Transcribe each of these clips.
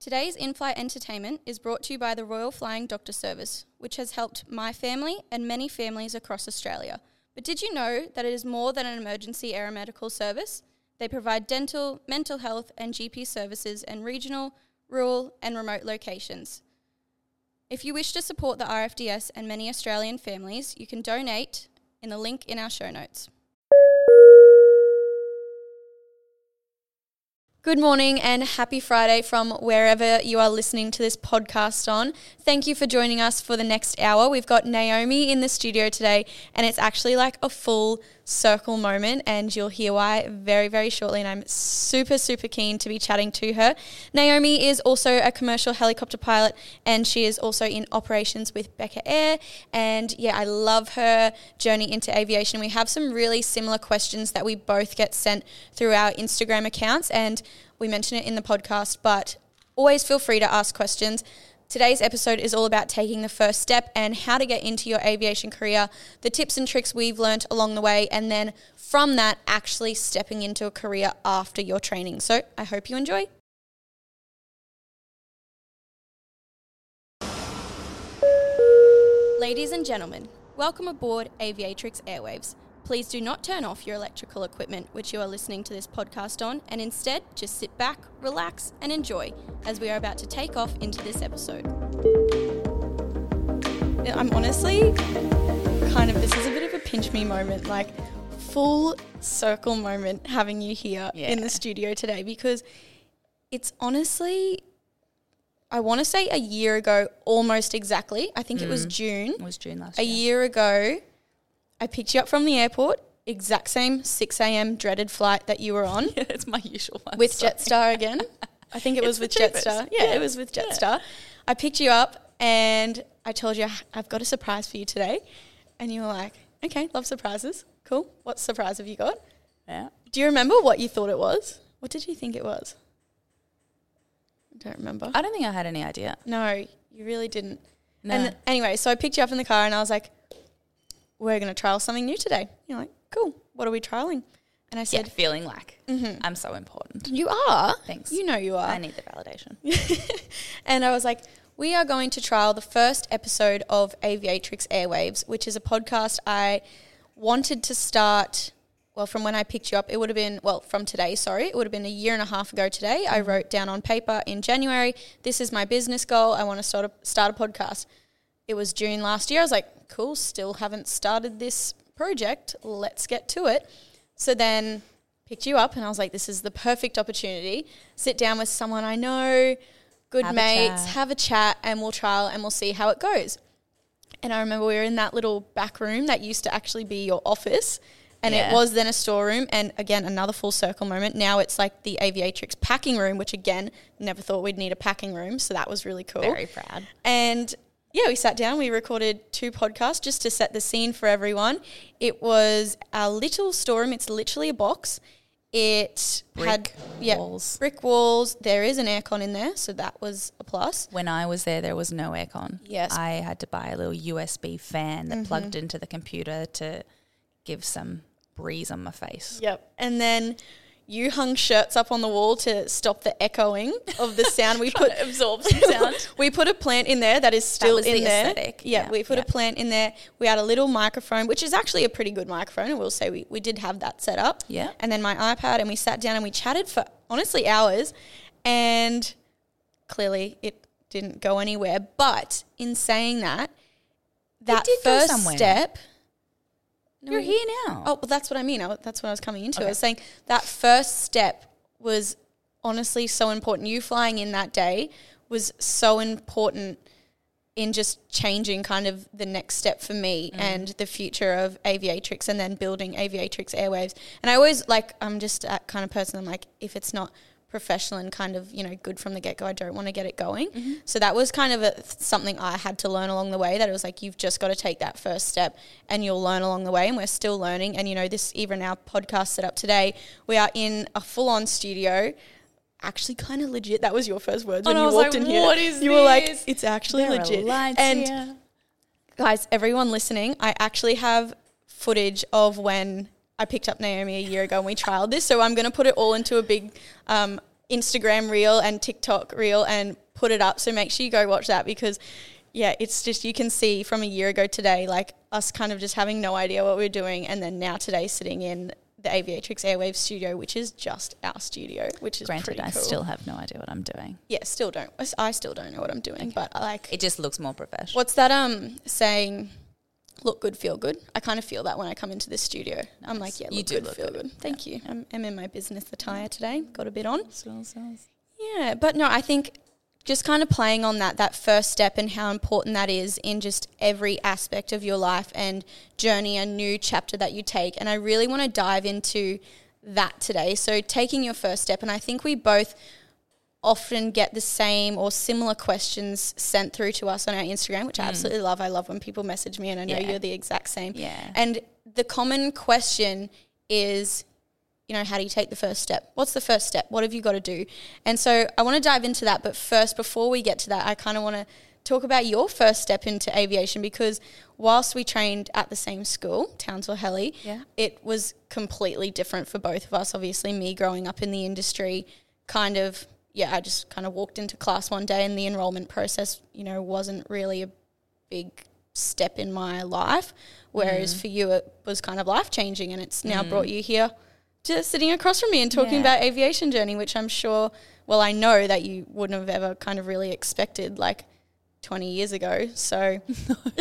Today's in flight entertainment is brought to you by the Royal Flying Doctor Service, which has helped my family and many families across Australia. But did you know that it is more than an emergency aeromedical service? They provide dental, mental health, and GP services in regional, rural, and remote locations. If you wish to support the RFDS and many Australian families, you can donate in the link in our show notes. Good morning and happy Friday from wherever you are listening to this podcast on. Thank you for joining us for the next hour. We've got Naomi in the studio today, and it's actually like a full circle moment, and you'll hear why very, very shortly. And I'm super, super keen to be chatting to her. Naomi is also a commercial helicopter pilot, and she is also in operations with Becca Air. And yeah, I love her journey into aviation. We have some really similar questions that we both get sent through our Instagram accounts, and we mention it in the podcast, but always feel free to ask questions. Today's episode is all about taking the first step and how to get into your aviation career, the tips and tricks we've learnt along the way, and then from that, actually stepping into a career after your training. So I hope you enjoy. Ladies and gentlemen, welcome aboard Aviatrix Airwaves. Please do not turn off your electrical equipment which you are listening to this podcast on, and instead just sit back, relax, and enjoy as we are about to take off into this episode. I'm honestly kind of, this is a bit of a pinch me moment, like full circle moment having you here in the studio today because it's honestly, I want to say a year ago, almost exactly. I think it was mm. June It was June last a year. year ago, I picked you up from the airport, exact same 6 a.m. dreaded flight that you were on yeah, it's my usual one. with sorry. Jetstar again. I think it was with cheapest. Jetstar. Yeah, Yeah. it was with Yeah. Jetstar. I picked you up and I told you I've got a surprise for you today. And you were like, okay, love surprises. Cool. What surprise have you got? Yeah. Do you remember what you thought it was? What did you think it was? I don't remember. I don't think I had any idea. no, you really didn't. No. And anyway, so I picked you up in the car and I was like, we're going to trial something new today. You're like, cool. What are we trialing? And I yeah, said, feeling like mm-hmm. I'm so important. you are. Thanks. You know you are. I need the validation. and I was like, we are going to trial the first episode of Aviatrix Airwaves, which is a podcast I wanted to start. Well, from when I picked you up, it would have been, well, from today, sorry, it would have been a year and a half ago today. I mm-hmm. wrote down on paper in January, this is my business goal. I want to start a, start a podcast. It was June last year. I was like, cool, still haven't started this project. Let's get to it. So then picked you up and I was like, this is the perfect opportunity. Sit down with someone I know, good Have mates, chat. have a chat, and we'll trial and we'll see how it goes. And I remember we were in that little back room that used to actually be your office. And it was then a storeroom. And again, another full circle moment. Now it's like the Aviatrix packing room, which again, never thought we'd need a packing room. So that was really cool. Very proud. And yeah, we sat down, we recorded two podcasts just to set the scene for everyone. It was a little storeroom, it's literally a box. It had Brick yeah, walls. brick walls. There is an aircon in there, so that was a plus. When I was there, there was no aircon. Yes. I had to buy a little USB fan that mm-hmm. plugged into the computer to give some breeze on my face. Yep. And then you hung shirts up on the wall to stop the echoing of the sound. We put absorb sound. we put a plant in there that is still was in the there. aesthetic. Yeah, Yeah, we put a plant in there. We had a little microphone, which is actually a pretty good microphone. I will say we, we did have that set up. Yeah. And then my iPad, and we sat down and we chatted for honestly hours. And clearly it didn't go anywhere. But in saying that, that first step. No, You're we- here now. Oh, well, that's what I mean. I, that's what I was coming into. I was saying that first step was honestly so important. You flying in that day was so important in just changing kind of the next step for me mm-hmm. and the future of Aviatrix and then building Aviatrix Airwaves. And I always like, I'm just that kind of person. I'm like, if it's not professional and kind of, you know, good from the get go, I don't want to get it going. Mm-hmm. So that was kind of a, something I had to learn along the way that it was like, you've just got to take that first step and you'll learn along the way. And we're still learning. And, you know, this, even our podcast set up today, we are in a full on studio. Actually, kind of legit. That was your first words when And you walked like, in here. "What is you were like, it's actually There legit. and here. guys, everyone listening, I actually have footage of when I picked up Naomi a year ago and we trialed this. So I'm going to put it all into a big um, Instagram reel and TikTok reel and put it up. So make sure you go watch that because yeah, it's just you can see from a year ago today, like us kind of just having no idea what we are doing, and then now today sitting in the Aviatrix Airwaves studio, which is just our studio, which is Granted, pretty I cool. still have no idea what I'm doing. yeah, still don't. I still don't know what I'm doing, but I like It just looks more professional. what's that um saying? Look good, feel good. I kind of feel that when I come into this studio. I'm like, yeah, look You do good, look feel good. good. Thank you. I'm, I'm in my business attire today. Got a bit on. Yeah, but no, I think just kind of playing on that that first step and how important that is in just every aspect of your life and journey a new chapter that you take and I really want to dive into that today. So taking your first step and I think we both often get the same or similar questions sent through to us on our Instagram, which I mm. absolutely love. I love when people message me and I know Yeah. you're the exact same. Yeah. And the common question is you know, how do you take the first step? What's the first step? What have you got to do? And so I want to dive into that. But first, before we get to that, I kind of want to talk about your first step into aviation because whilst we trained at the same school, Townsville Heli, Yeah. it was completely different for both of us. Obviously, me growing up in the industry, kind of, yeah, I just kind of walked into class one day and the enrollment process, you know, wasn't really a big step in my life. Whereas Mm. for you, it was kind of life changing and it's now brought you here just sitting across from me and talking Yeah. about aviation journey, which I'm sure, well, I know that you wouldn't have ever kind of really expected like 20 years ago. So,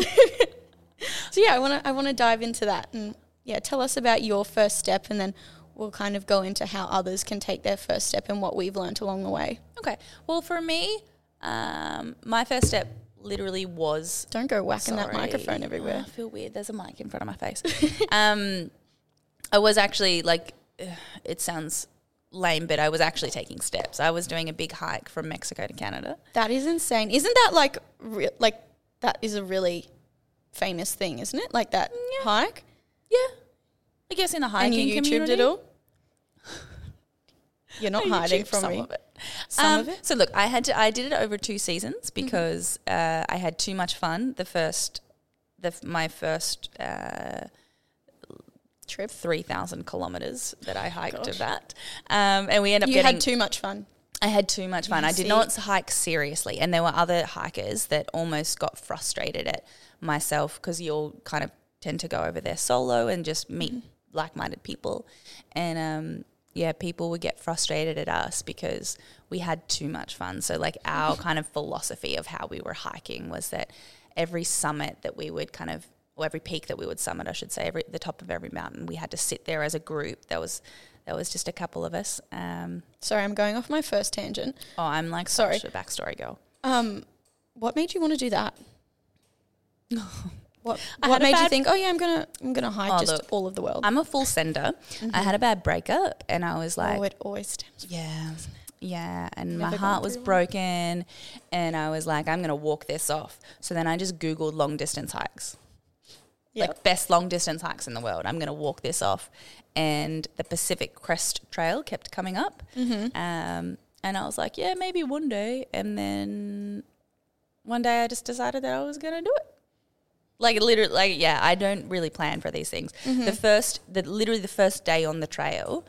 so yeah, I want to I want to dive into that and yeah, tell us about your first step, and then we'll kind of go into how others can take their first step and what we've learned along the way. Okay. Well, for me, um, my first step literally was Don't go whacking that Sorry. microphone Oh, everywhere. I feel weird. There's a mic in front of my face. um, I was actually like, it sounds lame, but I was actually taking steps. I was doing a big hike from Mexico to Canada. That is insane. Isn't that like re- like that is a really famous thing, isn't it? Like that hike. Yeah. I guess in the hiking And you YouTubed community. it all? You're not hiding from some me. of it. Some Um, of it? So look, I had to. I did it over two seasons because uh, I had too much fun. The first, the my first uh, Trip. three thousand kilometers that I hiked of that, um, and we ended up You getting. had too much fun. I had too much fun. You I did see. not hike seriously, and there were other hikers that almost got frustrated at myself because you'll kind of tend to go over there solo and just meet Mm-hmm. like-minded people, and um, yeah, people would get frustrated at us because we had too much fun. So, like our kind of philosophy of how we were hiking was that every summit that we would kind of or every peak that we would summit, I should say, every the top of every mountain, we had to sit there as a group. There was there was just a couple of us. Um, Sorry, I'm going off my first tangent. Oh, I'm like Sorry. such a backstory girl. Um, what made you want to do that? what what made you think? Oh yeah, I'm gonna I'm gonna hike Oh, just look, all of the world. I'm a full sender. I had a bad breakup and I was like, oh, it always stems. yeah, yeah. And Never my heart was broken and I was like, I'm going to walk this off. So then I just Googled long distance hikes. Yep. Like best long distance hikes in the world. I'm going to walk this off. And the Pacific Crest Trail kept coming up. Mm-hmm. Um, and I was like, yeah, maybe one day. And then one day I just decided that I was going to do it. Like literally, like yeah, I don't really plan for these things. Mm-hmm. The first, the literally the first day on the trail,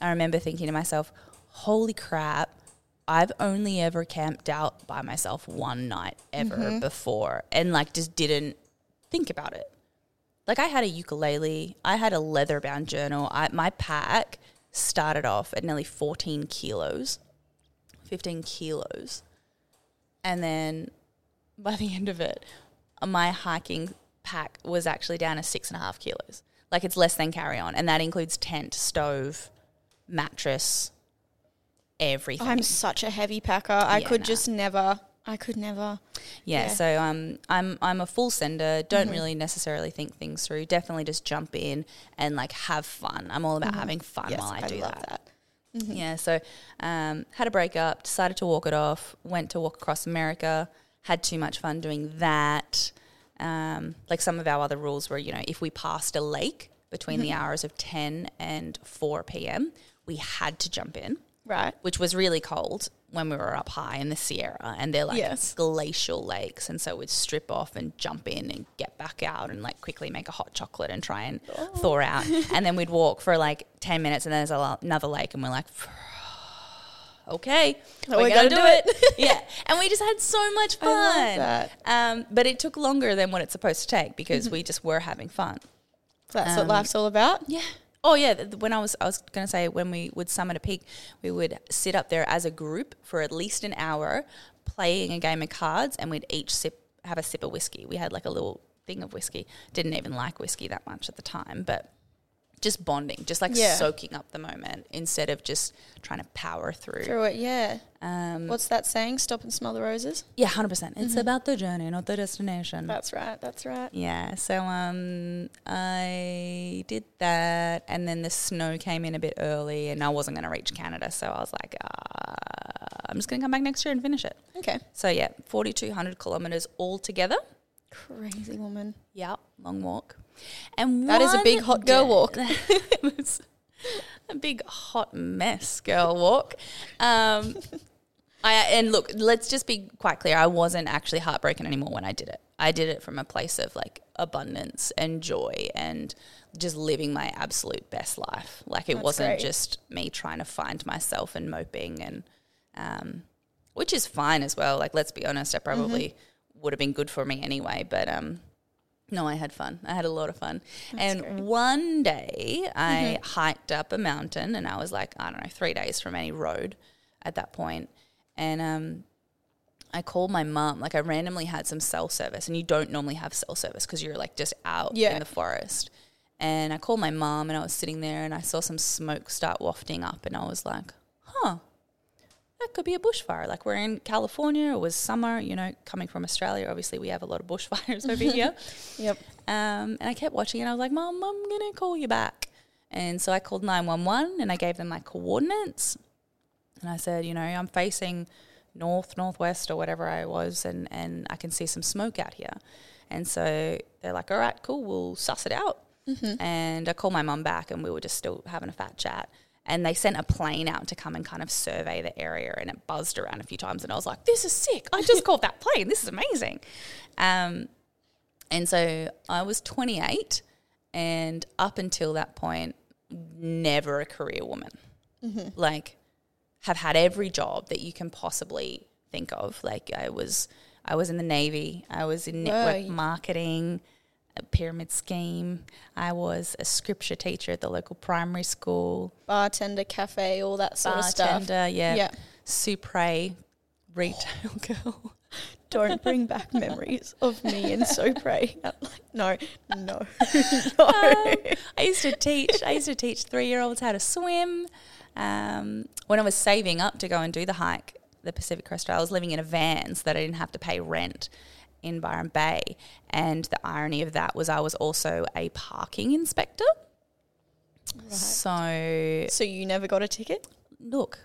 I remember thinking to myself, "Holy crap! I've only ever camped out by myself one night ever Mm-hmm. before, and like just didn't think about it. Like I had a ukulele, I had a leather bound journal. I, my pack started off at nearly fourteen kilos, fifteen kilos, and then by the end of it, my hiking pack was actually down to six and a half kilos. Like it's less than carry on, and that includes tent, stove, mattress, everything. I'm such a heavy packer. I Yeah, could nah. just never. I could never. yeah, yeah. so um, I'm I'm a full sender. Don't really necessarily think things through. Definitely just jump in and like have fun. I'm all about having fun Yes, while I, I do love that. that. Yeah, so um, had a breakup, decided to walk it off, went to walk across America, had too much fun doing that. Um, like some of our other rules were, you know, if we passed a lake between the hours of 10 and 4 p.m., we had to jump in, Right. which was really cold when we were up high in the Sierra. And they're like Yes. glacial lakes. And so we'd strip off and jump in and get back out and like quickly make a hot chocolate and try and thaw out. and then we'd walk for like 10 minutes and then there's another lake and we're like, okay, Oh, we gotta do it. yeah, and we just had so much fun. that. Um, but it took longer than what it's supposed to take because Mm-hmm. we just were having fun. So That's Um, what life's all about. Yeah. Oh yeah. When I was, I was going to say when we would summit a peak, we would sit up there as a group for at least an hour, playing a game of cards, and we'd each sip have a sip of whiskey. We had like a little thing of whiskey. Didn't even like whiskey that much at the time, but just bonding, just like Yeah. soaking up the moment instead of just trying to power through. Through it, yeah. Um, What's that saying? Stop and smell the roses. yeah, hundred percent. Mm-hmm. It's about the journey, not the destination. That's right. That's right. Yeah, so um, I did that, and then the snow came in a bit early, and I wasn't going to reach Canada, so I was like, uh, I'm just going to come back next year and finish it. Okay. So yeah, 4,200 kilometers all together. Crazy woman. Yeah, long walk, and That is a big hot girl walk. It's a big hot mess girl walk. Um, I and look, let's just be quite clear. I wasn't actually heartbroken anymore when I did it. I did it from a place of like abundance and joy and just living my absolute best life. Like it That's wasn't great. just me trying to find myself and moping and um, which is fine as well. Like let's be honest, I probably Mm-hmm. would have been good for me anyway, but um no, I had fun. I had a lot of fun. and great. one day I Mm-hmm. hiked up a mountain and I was like, I don't know, three days from any road at that point. And um, I called my mum. Like I randomly had some cell service, and you don't normally have cell service because you're like just out Yeah. in the forest. And I called my mum, and I was sitting there, and I saw some smoke start wafting up, and I was like, "Huh, that could be a bushfire. Like we're in California, it was summer, you know, coming from Australia. Obviously, we have a lot of bushfires over here. Yep. Um, and I kept watching it. I was like, Mom, I'm going to call you back. And so I called 911 and I gave them my coordinates. And I said, you know, I'm facing north, northwest, or whatever I was, and, and I can see some smoke out here. And so they're like, all right, cool, we'll suss it out. And I called my mum back and we were just still having a fat chat. And they sent a plane out to come and kind of survey the area and it buzzed around a few times. And I was like, this is sick. I just called that plane. This is amazing. Um, and so I was 28, and up until that point, never a career woman. Like, have had every job that you can possibly think of. Like, I was, I was in the navy. I was in network Whoa. marketing, a pyramid scheme. I was a scripture teacher at the local primary school. Bartender, cafe, all that sort of stuff. Bartender, yeah. Yeah. Supre, retail girl. Don't bring back memories of me and Supre. No, no, no. Um, I used to teach. I used to teach three year olds how to swim. Um, when I was saving up to go and do the hike, the Pacific Crest Trail, I was living in a van so that I didn't have to pay rent in Byron Bay. And the irony of that was I was also a parking inspector. So So you never got a ticket? look,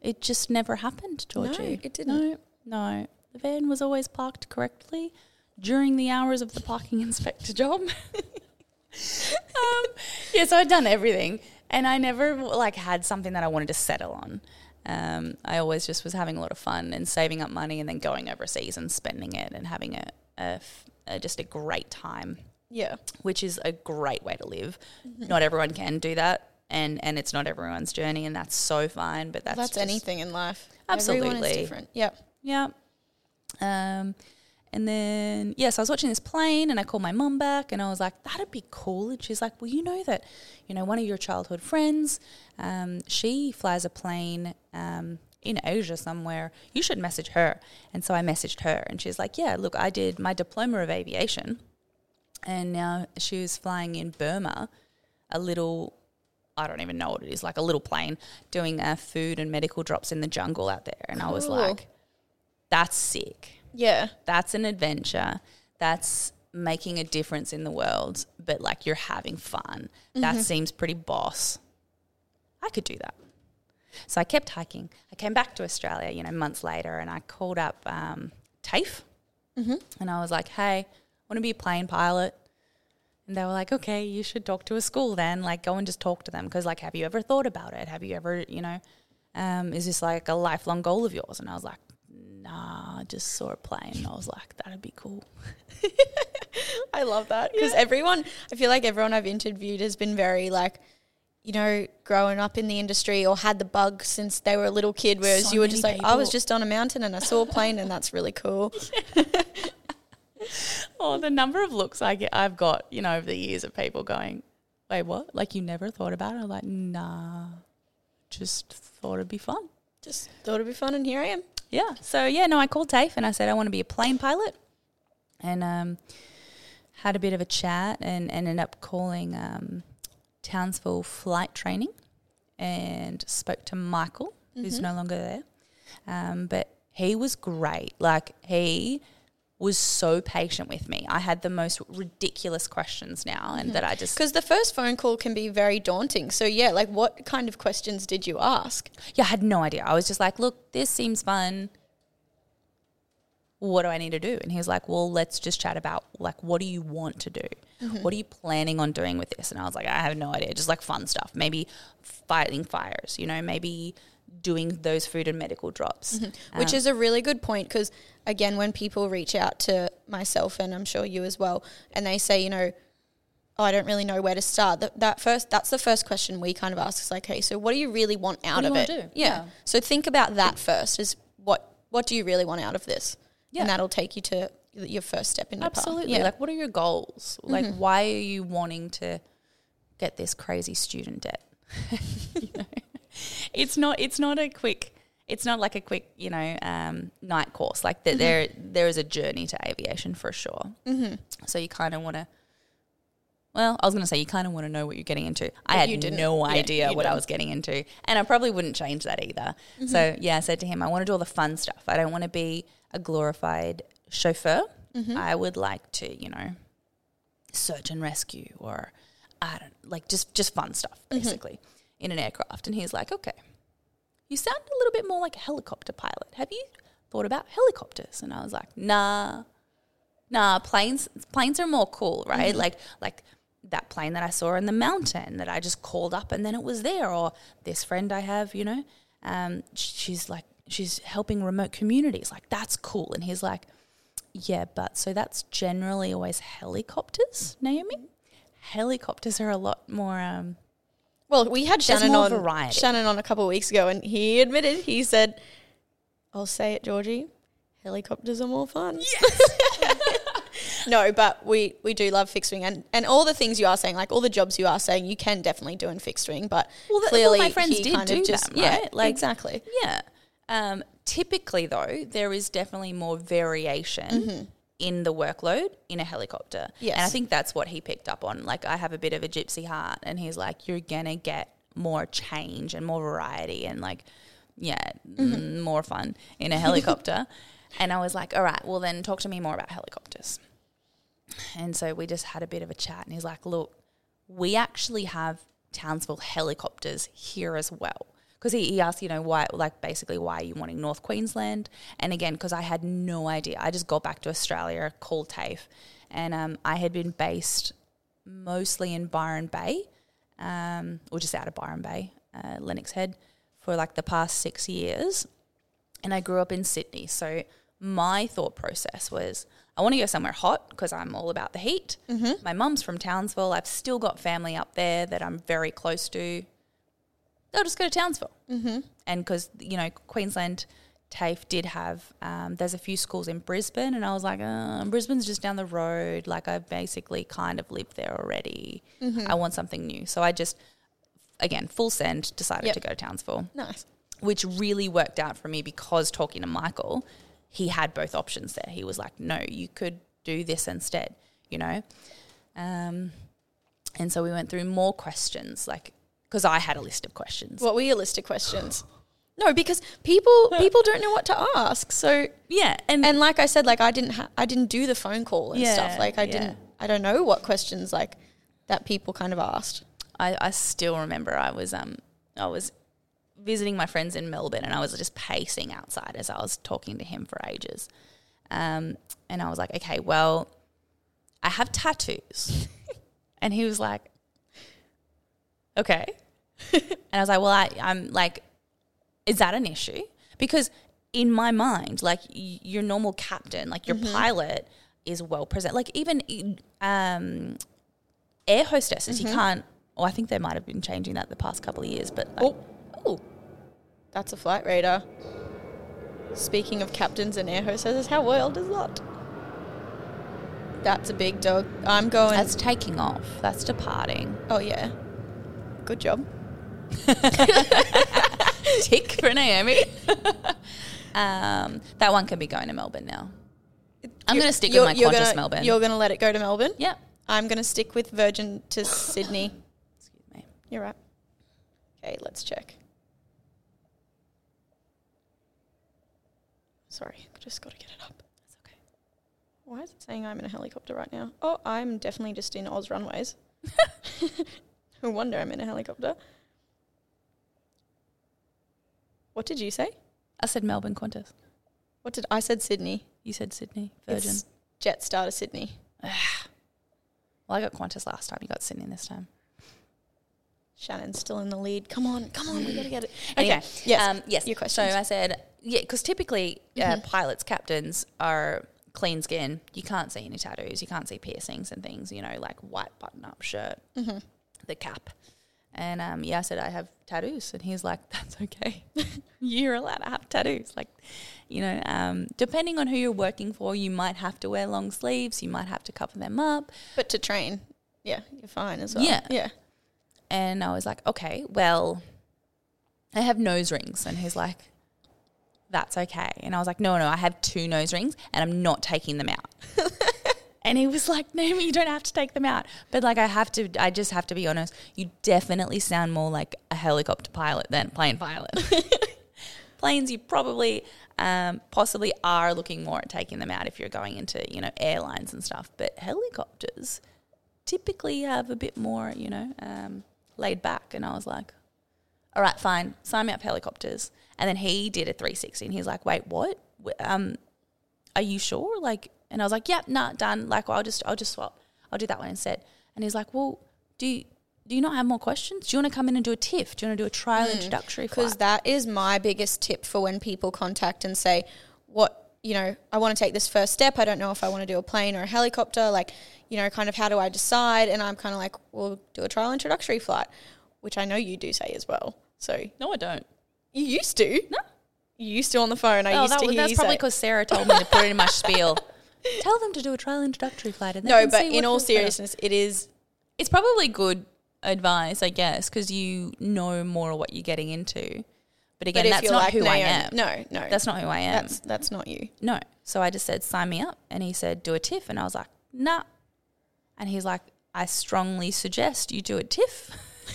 it just never happened, Georgie. it didn't. No, no. The van was always parked correctly during the hours of the parking inspector job. um, yeah, so I'd done everything, and I never like had something that I wanted to settle on. Um, I always just was having a lot of fun and saving up money, and then going overseas and spending it and having a, a a- just a great time Yeah. which is a great way to live. Not everyone can do that, and and it's not everyone's journey, and that's so fine. But that's That's, just- anything in life. Absolutely. different. Yep. Yeah. Um, and then yes, I was watching this plane, and I called my mum back, and I was like, "That'd be cool." And she's like, "Well, you know that, you know, one of your childhood friends, um, she flies a plane." Um, in Asia somewhere, you should message her. And so I messaged her, and she's like, Yeah, look, I did my diploma of aviation, and now she was flying in Burma, a little, I don't even know what it is, like a little plane doing uh, food and medical drops in the jungle out there. And I was like, that's sick. Yeah. That's an adventure. That's making a difference in the world, but like you're having fun. That seems pretty boss. I could do that. So I kept hiking. I came back to Australia, you know, months later, and I called up um, TAFE, and I was like, "Hey, I want to be a plane pilot." And they were like, "Okay, you should talk to a school then. Like, go and just talk to them because, like, have you ever thought about it? Have you ever, you know, um, is this like a lifelong goal of yours?" And I was like, "Nah, just saw a plane. And I was like, that'd be cool." I love that because everyone, I feel like everyone I've interviewed has been very like, you know, growing up in the industry or had the bug since they were a little kid, whereas So you were just like, I was just on a mountain and I saw a plane and that's really cool. Oh, the number of looks I get, I've got, you know, over the years of people going, wait, what? Like you never thought about it? I'm like, nah, just thought it'd be fun. Just thought it'd be fun and here I am. Yeah. So yeah, no, I called TAFE and I said I want to be a plane pilot, and um, had a bit of a chat and ended up calling um, Townsville Flight Training, and spoke to Michael, who's no longer there, um, but he was great. Like he was so patient with me. I had the most ridiculous questions now, and hmm. that I just Because the first phone call can be very daunting. So, yeah, like what kind of questions did you ask? yeah, I had no idea. I was just like, look, this seems fun. What do I need to do? And he was like, well, let's just chat about like, what do you want to do? Mm-hmm. What are you planning on doing with this? And I was like, I have no idea. Just like fun stuff. Maybe fighting fires, you know, maybe doing those food and medical drops. Mm-hmm. Um, Which is a really good point because, again, when people reach out to myself and I'm sure you as well, and they say, you know, oh, I don't really know where to start. That, that first, that's the first question we kind of ask. Is like, okay, so what do you really want out of it? Yeah. Yeah. So think about that first. Is what what do you really want out of this? Yeah. And that'll take you to your first step in. Absolutely. Yeah. Like, what are your goals? Like, mm-hmm. why are you wanting to get this crazy student debt? You know? It's not. It's not a quick. It's not like a quick, you know, um, night course. Like that, there, there is a journey to aviation for sure. Mm-hmm. So you kind of want to. Well, I was going to say you kind of want to know what you're getting into. I But had no Yeah, idea you what I didn't. was getting into, and I probably wouldn't change that either. So yeah, I said to him, I want to do all the fun stuff. I don't want to be a glorified chauffeur. I would like to, you know, search and rescue or I don't like just just fun stuff basically in an aircraft. And he's like, okay, you sound a little bit more like a helicopter pilot. Have you thought about helicopters? And I was like, nah, nah. Planes planes are more cool, right? Like like that plane that I saw in the mountain that I just called up and then it was there. Or this friend I have, you know, um, she's like she's helping remote communities. Like that's cool. And he's like, yeah, but so that's generally always helicopters, Naomi. Helicopters are a lot more. Um, Well, we had There's Shannon more on variety. Shannon on a couple of weeks ago, and he admitted he said, "I'll say it, Georgie. Helicopters are more fun." Yes. no, but we we do love fixed wing, and and all the things you are saying, like all the jobs you are saying, you can definitely do in fixed wing. But Well, that- well, clearly, my friends did kind of do just them, yeah, right? Like- exactly. yeah. Um, typically, though, there is definitely more variation in the workload in a helicopter. Yes. And I think that's what he picked up on. Like, I have a bit of a gypsy heart, and he's like, you're going to get more change and more variety and, like, yeah, mm, more fun in a helicopter. and I was like, all right, well, then talk to me more about helicopters. And so we just had a bit of a chat, and he's like, look, we actually have Townsville helicopters here as well. Because he, he asked, you know, why, like basically, why are you wanting North Queensland? And again, because I had no idea. I just got back to Australia, called TAFE, and um, I had been based mostly in Byron Bay, um, or just out of Byron Bay, uh, Lennox Head, for like the past six years. And I grew up in Sydney. So my thought process was I want to go somewhere hot because I'm all about the heat. Mm-hmm. My mum's from Townsville. I've still got family up there that I'm very close to. I'll just go to Townsville. Mm-hmm. And because, you know, Queensland TAFE did have, um, there's a few schools in Brisbane. And I was like, uh, Brisbane's just down the road. Like, I've basically kind of lived there already. I want something new. So I just, again, full send, decided Yep. to go to Townsville Nice. which really worked out for me because talking to Michael, he had both options there. He was like, no, you could do this instead, you know? Um, and so we went through more questions, like, because I had a list of questions. What were your list of questions? No, because people people don't know what to ask. So yeah. And, and like I said, like I didn't ha- I didn't do the phone call and Yeah, stuff. Like I yeah. didn't I don't know what questions like that people kind of asked. I, I still remember I was, um, I was visiting my friends in Melbourne and I was just pacing outside as I was talking to him for ages. Um, and I was like, okay, well, I have tattoos. and he was like, okay. and I was like, well, I, I'm like, is that an issue? Because in my mind, like y- your normal captain, like your pilot is well present. Like even um, air hostesses, you can't Oh, I think they might have been changing that the past couple of years, but like, Oh, oh, that's a flight radar. Speaking of captains and air hostesses, how wild is that? That's a big dog. I'm going. that's taking off. That's departing. oh yeah. Good job. Tick for Naomi. um, that one can be going to Melbourne now. I'm going to stick with my you're Qantas gonna- Melbourne. You're going to let it go to Melbourne. Yep. I'm going to stick with Virgin to Sydney. Excuse me. You're right. Okay, let's check. Sorry, I just got to get it up. That's okay. Why is it saying I'm in a helicopter right now? Oh, I'm definitely just in OzRunways. no wonder I'm in a helicopter. What did you say? I said Melbourne Qantas. What did I said Sydney? You said Sydney Virgin. It's Jetstar to Sydney. well, I got Qantas last time. You got Sydney this time. Shannon's still in the lead. Come on, come on, we gotta get it. Anyway, Okay, yes, um, yes. your question. So. I said, yeah, because typically uh, pilots, captains are clean skin. You can't see any tattoos. You can't see piercings and things. You know, like white button-up shirt, the cap. And um, yeah, I said I have tattoos, and he's like, "That's okay. you're allowed to have tattoos." Like, you know, um, depending on who you're working for, you might have to wear long sleeves. You might have to cover them up. But to train, yeah, you're fine as well. Yeah. yeah. And I was like, okay, well, I have nose rings. And he's like, that's okay. And I was like, no, no, I have two nose rings and I'm not taking them out. and he was like, Naomi, you don't have to take them out. But like, I have to, I just have to be honest. You definitely sound more like a helicopter pilot than plane pilot. Planes, you probably, um, possibly are looking more at taking them out if you're going into, you know, airlines and stuff. But helicopters, typically have a bit more, you know, um, laid back. And I was like, all right, fine, sign me up helicopters. And then he did a 360 and he's like, wait, what? Um, are you sure? Like, and I was like, yep, nah, done. Like, well, I'll just, I'll just swap. I'll do that one instead. And he's like, well, do you, do you not have more questions? Do you want to come in and do a TIFF? Do you want to do a trial mm. introductory Because that is my biggest tip for when people contact and say, what, you know, I want to take this first step. I don't know if I want to do a plane or a helicopter. Like, you know, kind of how do I decide? And I'm kind of like, we'll do a trial introductory flight, which I know you do say as well. So no, I don't. you used to. No. You used to on the phone. I Oh, used that, to was- hear that's you probably because Sarah told me to put it in my spiel. Tell them to do a trial introductory flight. And No, can but in all feels better. seriousness, it is it's probably good advice, I guess, because you know more of what you're getting into. But again, but that's not like who I am. No, no, That's not who I am. that's that's not you. no. So I just said, sign me up. And he said, do a TIFF. And I was like, nah. And he's like, I strongly suggest you do a TIFF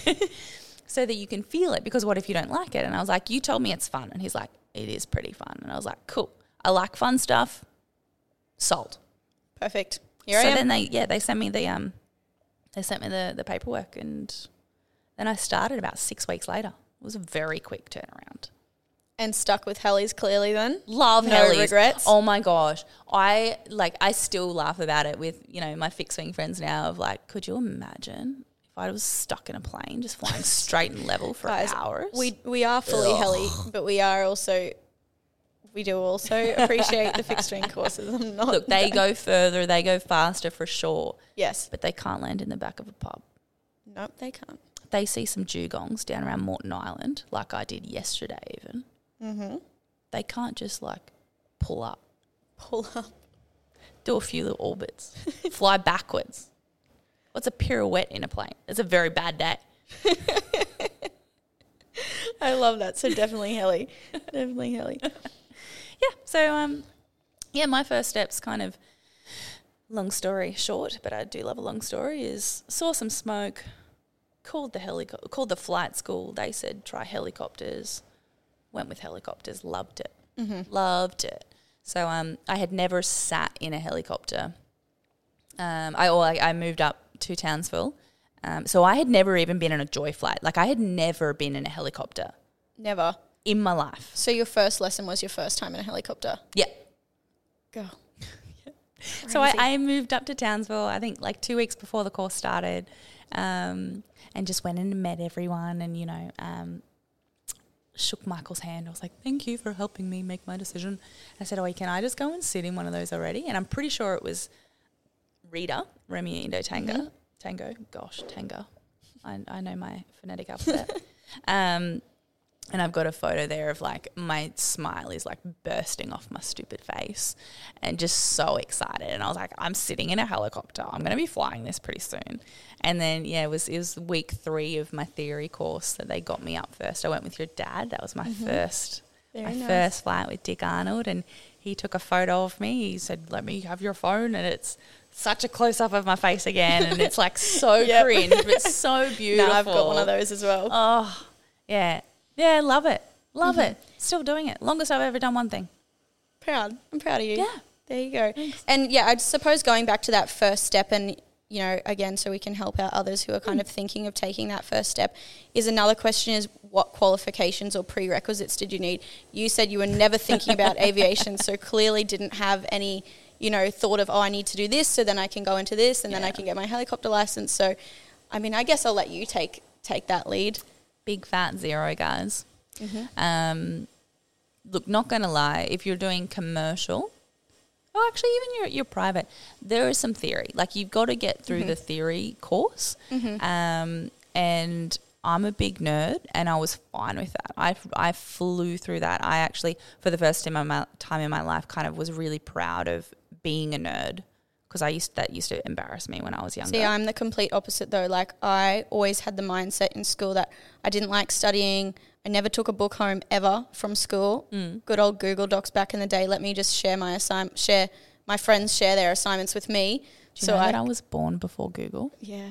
so that you can feel it. Because what if you don't like it? And I was like, you told me it's fun. And he's like, it is pretty fun. And I was like, cool. I like fun stuff. Sold. Perfect. Here so I am. then they yeah they sent me the um they sent me the the paperwork and then I started about six weeks later. It was a very quick turnaround. and stuck with Helly's clearly then. Love No Hellies. regrets? Oh my gosh, I like I still laugh about it with you know my fixed wing friends now. Of like, could you imagine if I was stuck in a plane just flying straight and level for Guys, hours? We we are fully Helly, but we are also we do also appreciate the fixed wing courses. I'm not look, they go further, they go faster for sure, Yes. but they can't land in the back of a pub. Nope, they can't. they see some dugongs down around Moreton Island, like I did yesterday, even. Mm-hmm. They can't just like pull up, Pull up. do a few little orbits, fly backwards. What's a pirouette in a plane? It's a very bad day. I love that. So definitely Helly. definitely Helly. Yeah. So um, yeah, my first steps kind of long story short, but I do love a long story. Is saw some smoke, called the helico- called the flight school. They said try helicopters. Went with helicopters. Loved it. Loved it. So um, I had never sat in a helicopter. Um, I or I, I moved up to Townsville. Um, so I had never even been on a joy flight. Like I had never been in a helicopter Never. In my life. So your first lesson was your first time in a helicopter. Yeah. Go. So I, I moved up to Townsville, I think like two weeks before the course started, um, and just went in and met everyone and, you know, um, shook Michael's hand. I was like, thank you for helping me make my decision. I said, oh, can I just go and sit in one of those already? And I'm pretty sure it was Rita, Romeo India Tango. Tango, gosh, Tango. I, I know my phonetic alphabet. um, and I've got a photo there of like my smile is like bursting off my stupid face and just so excited. And I was like, I'm sitting in a helicopter. I'm going to be flying this pretty soon. And then, yeah, it was, it was week three of my theory course that they got me up first. I went with your dad. That was my mm-hmm. first, Very my nice. first flight with Dick Arnold. And he took a photo of me. He said, let me have your phone. And it's such a close up of my face again. And it's like so Yep. cringe, but so beautiful. No, I've got one of those as well. Oh, yeah. Yeah, love it. Love Mm-hmm. it. Still doing it. Longest I've ever done one thing. proud. I'm proud of you. Yeah. There you go. And yeah, I suppose going back to that first step and you know, again, so we can help out others who are Hmm. kind of thinking of taking that first step, is another question is what qualifications or prerequisites did you need? You said you were never thinking about aviation, so clearly didn't have any, you know, thought of, oh, I need to do this, so then I can go into this, and then I can get my helicopter license. So, I mean, I guess I'll let you take take that lead. Big fat zero, guys. Mm-hmm. Um, look, not going to lie, if you're doing commercial, oh, actually, even your, your private, there is some theory. Like, you've got to get through Mm-hmm. the theory course. Um, and I'm a big nerd, and I was fine with that. I, I flew through that. I actually, for the first time in my time in my life, kind of was really proud of being a nerd because I used that used to embarrass me when I was younger. See, I'm the complete opposite though. Like I always had the mindset in school that I didn't like studying. I never took a book home ever from school. Mm. Good old Google Docs back in the day. Let me just share my assign share my friends share their assignments with me. Do you so I, I was born before Google? yeah.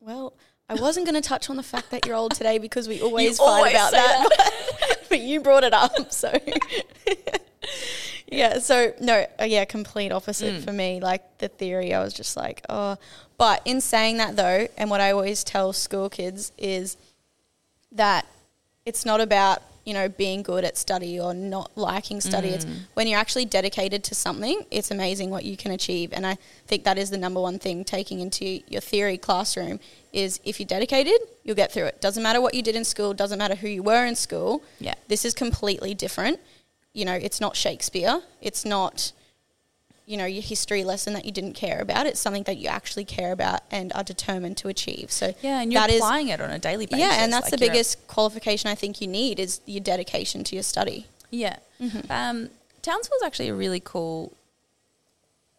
Well, I wasn't going to touch on the fact that you're old today because we always fight always about say that. but you brought it up, so yeah. So no, uh, yeah, complete opposite Mm. for me. Like the theory, I was just like, oh. But in saying that though, and what I always tell school kids is that it's not about you know being good at study or not liking study. It's when you're actually dedicated to something. It's amazing what you can achieve, and I think that is the number one thing taking into your theory classroom is if you're dedicated, you'll get through it. Doesn't matter what you did in school. Doesn't matter who you were in school. Yeah. This is completely different. You know, it's not Shakespeare. It's not you know your history lesson that you didn't care about. It's something that you actually care about and are determined to achieve. So Yeah, and you're that is- applying it on a daily basis. yeah, and that's Like the biggest qualification I think you need is your dedication to your study. Yeah. Mm-hmm. Um, Townsville's actually a really cool,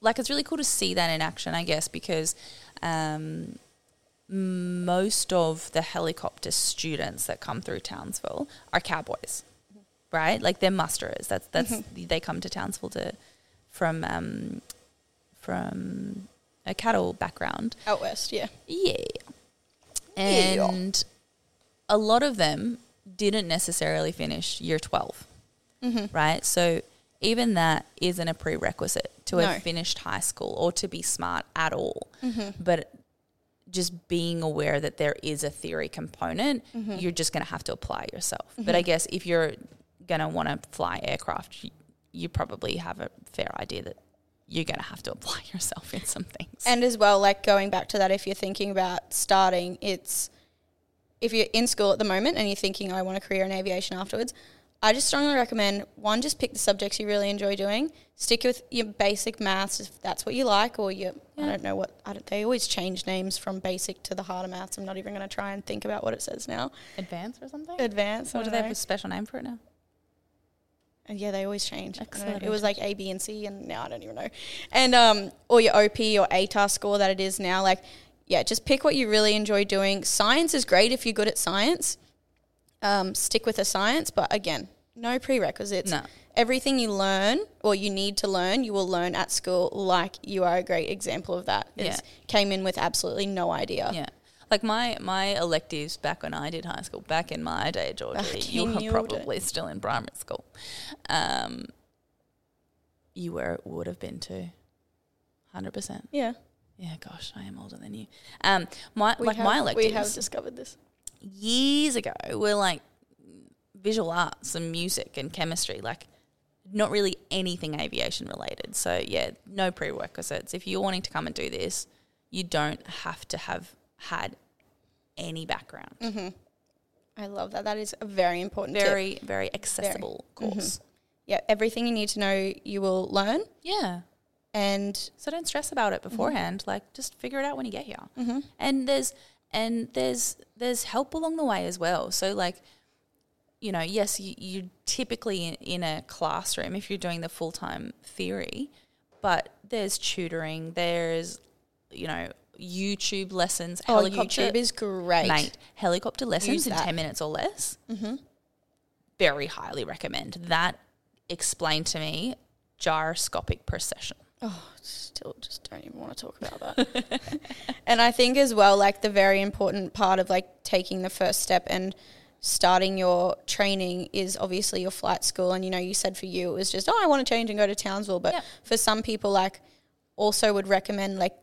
like, it's really cool to see that in action, I guess, because um, most of the helicopter students that come through Townsville are cowboys, right? Like, they're musterers. That's, that's, Mm-hmm. they come to Townsville to, from, um, from a cattle background. Out west, yeah. Yeah. Yeah. And a lot of them didn't necessarily finish year 12, Mm-hmm. right? So even that isn't a prerequisite to No. have finished high school or to be smart at all. Mm-hmm. But just being aware that there is a theory component, Mm-hmm. you're just going to have to apply yourself. But I guess if you're going to want to fly aircraft, you, you probably have a fair idea that you're going to have to apply yourself in some things. And as well, like going back to that, if you're thinking about starting, it's if you're in school at the moment and you're thinking, I want a career in aviation afterwards, I just strongly recommend one, just pick the subjects you really enjoy doing. Stick with your basic maths if that's what you like, or your I don't know what I don't, they always change names from basic to the harder maths. I'm not even going to try and think about what it says now. Advanced or something? Advanced. What do don't they have a special name for it now? And yeah, they always change. I. It was like A, B, and C, and now I don't even know. And um, or your OP or ATAR score that it is now. Like, yeah, just pick what you really enjoy doing. Science is great if you're good at science. Um, stick with the science, but again, no prerequisites. No. Everything you learn or you need to learn, you will learn at school. Like you are a great example of that. It's Yeah. Came in with absolutely no idea. Yeah. Like my, my electives back when I did high school, back in my day, Georgia, you were your day. probably still in primary school. Um, you were would have been too, hundred percent. Yeah. Yeah, gosh, I am older than you. Um, my We like have, my electives we have discovered this. Years ago were like visual arts and music and chemistry, like not really anything aviation related. So yeah, no prerequisites. If you're wanting to come and do this, you don't have to have had any background. Mm-hmm. I love that. That is a very important tip. Very, very accessible course. yeah, everything you need to know you will learn. Yeah. And So don't stress about it beforehand. Like just figure it out when you get here. Mm-hmm. And there's and there's there's help along the way as well. So like, you know, yes, you, you're typically in, in a classroom if you're doing the full time theory, but there's tutoring, there's you know YouTube lessons. Oh, YouTube is great. Mate, helicopter lessons in 10 minutes or less. Mm-hmm. Very highly recommend. That explained to me gyroscopic precession. Oh, still just don't even want to talk about that. and I think as well, like the very important part of like taking the first step and starting your training is obviously your flight school. And you know, you said for you it was just, oh, I want to change and go to Townsville. But Yep. for some people, like also would recommend like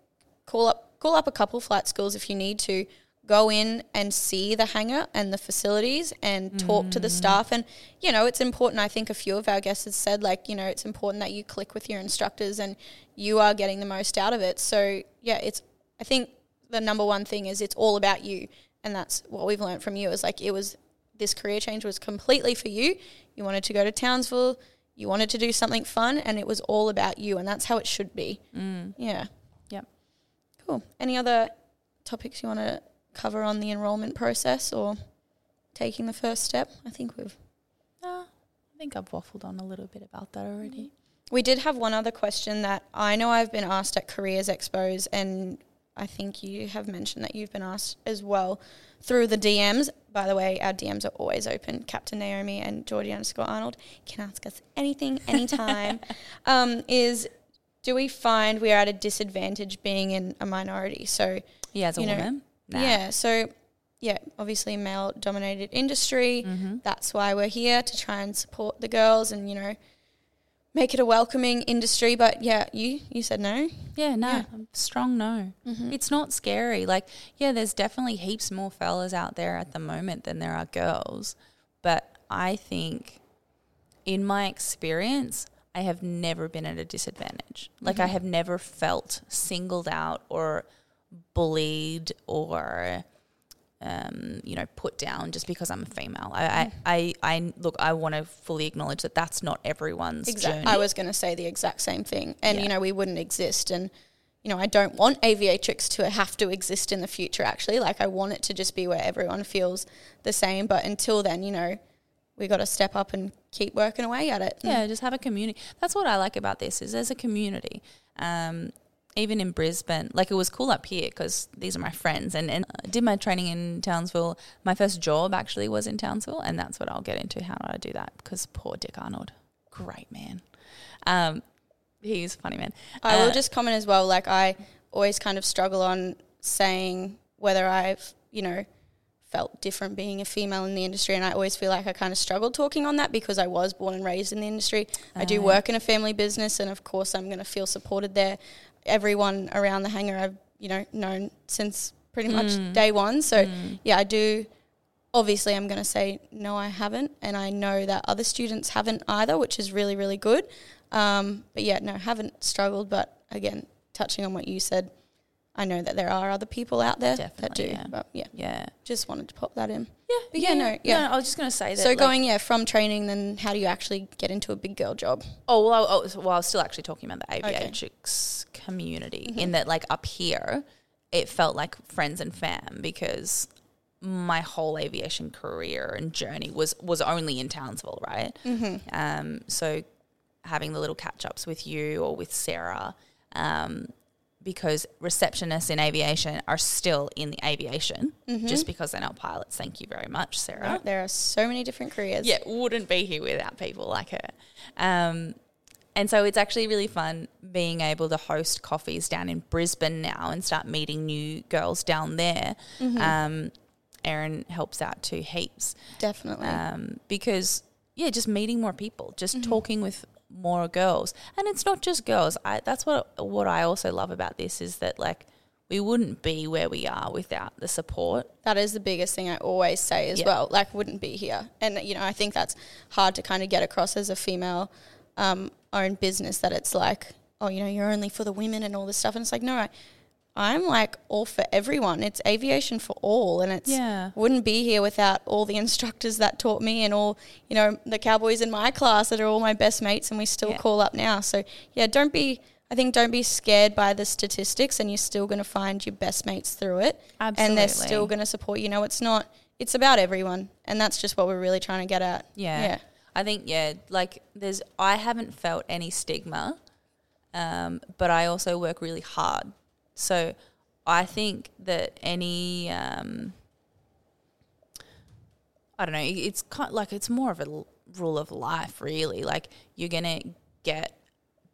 call up call up a couple flight schools if you need to. Go in and see the hangar and the facilities and talk to the mm. staff. And, you know, it's important. I think a few of our guests have said, like, you know, it's important that you click with your instructors and you are getting the most out of it. So, yeah, it's, I think the number one thing is it's all about you. And that's what we've learned from you is like, it was, this career change was completely for you. You wanted to go to Townsville, you wanted to do something fun, and it was all about you. And that's how it should be. Mm. Yeah. Yep. Cool. Any other topics you want to cover on the enrolment process or taking the first step? I think we've. Uh, I think I've waffled on a little bit about that already. We did have one other question that I know I've been asked at Careers Expos, and I think you have mentioned that you've been asked as well through the DMs. By the way, our DMs are always open. Captain Naomi and Georgie underscore Arnold can ask us anything, anytime. um, is do we find we are at a disadvantage being in a minority? So Yeah, as a You know, woman. Nah. Yeah. So, yeah, obviously male dominated industry. Mm-hmm. That's why we're here to try and support the girls and, you know, make it a welcoming industry. But yeah, you, you said no. Yeah, no, Yeah. Strong no. It's not scary. Like, yeah, there's definitely heaps more fellas out there at the moment than there are girls. But I think, in my experience, I have never been at a disadvantage. Like, I have never felt singled out or bullied or. Um, you know, put down just because I'm a female. I, I, I, I look. I want to fully acknowledge that that's not everyone's Exactly. journey. I was going to say the exact same thing. And, Yeah. you know, we wouldn't exist. And, you know, I don't want aviatrix to have to exist in the future, actually. Like, I want it to just be where everyone feels the same. But until then, you know, we got to step up and keep working away at it. Yeah, just have a community. That's what I like about this is there's a community. Um, even in Brisbane, like it was cool up here because these are my friends, and and I did my training in Townsville. My first job actually was in Townsville, and that's what I'll get into. How do I do that? Because poor Dick Arnold, great man. Um, he's a funny man. I Uh, will just comment as well. Like I always kind of struggle on saying whether I've you know felt different being a female in the industry, and I always feel like I kind of struggled talking on that because I was born and raised in the industry. I do Ah. work in a family business, and of course I'm going to feel supported there. Everyone around the hangar I've you know known since pretty much Mm. day one. So yeah, I do. Obviously, I'm going to say no, I haven't, and I know that other students haven't either, which is really, really good. Um, but yeah, no, haven't struggled. But again, touching on what you said, I know that there are other people out there that do. Yeah. But yeah, yeah, just wanted to pop that in. yeah, But yeah, no, yeah. I was just gonna say that. So like- going yeah from training, then how do you actually get into a big girl job? Oh well, I, oh, well, I was still actually talking about the Okay. community Mm-hmm. in that, like up here, it felt like friends and fam because my whole aviation career and journey was was only in Townsville, right? Mm-hmm. Um, so having the little catch ups with you or with Sarah, um, because receptionists in aviation are still in the aviation Mm-hmm. just because they're not pilots. Thank you very much, Sarah. There are so many different careers. Yeah, wouldn't be here without people like her. Um, and so it's actually really fun being able to host coffees down in Brisbane now and start meeting new girls down there. Um, Erin helps out too heaps definitely. um, because yeah, just meeting more people, just talking with more girls, and it's not just girls. I, that's what what I also love about this is that like we wouldn't be where we are without the support. That is the biggest thing I always say as Yeah. well. Like, wouldn't be here. And, you know, I think that's hard to kind of get across as a female um, owned business that it's like, oh, you know, you're only for the women and all this stuff. And it's like, no, I, I'm like all for everyone. It's aviation for all. And it's, Yeah. wouldn't be here without all the instructors that taught me and all, you know, the cowboys in my class that are all my best mates and we still Yeah. call up now. So, yeah, don't be I think don't be scared by the statistics, and you're still going to find your best mates through it, and they're still going to support. You know, it's not. It's about everyone, and that's just what we're really trying to get at. Yeah. Yeah. I think yeah, like there's I haven't felt any stigma, um, but I also work really hard. So I think that any um, I don't know, it's kind like it's more of a l- rule of life, really. Like you're gonna get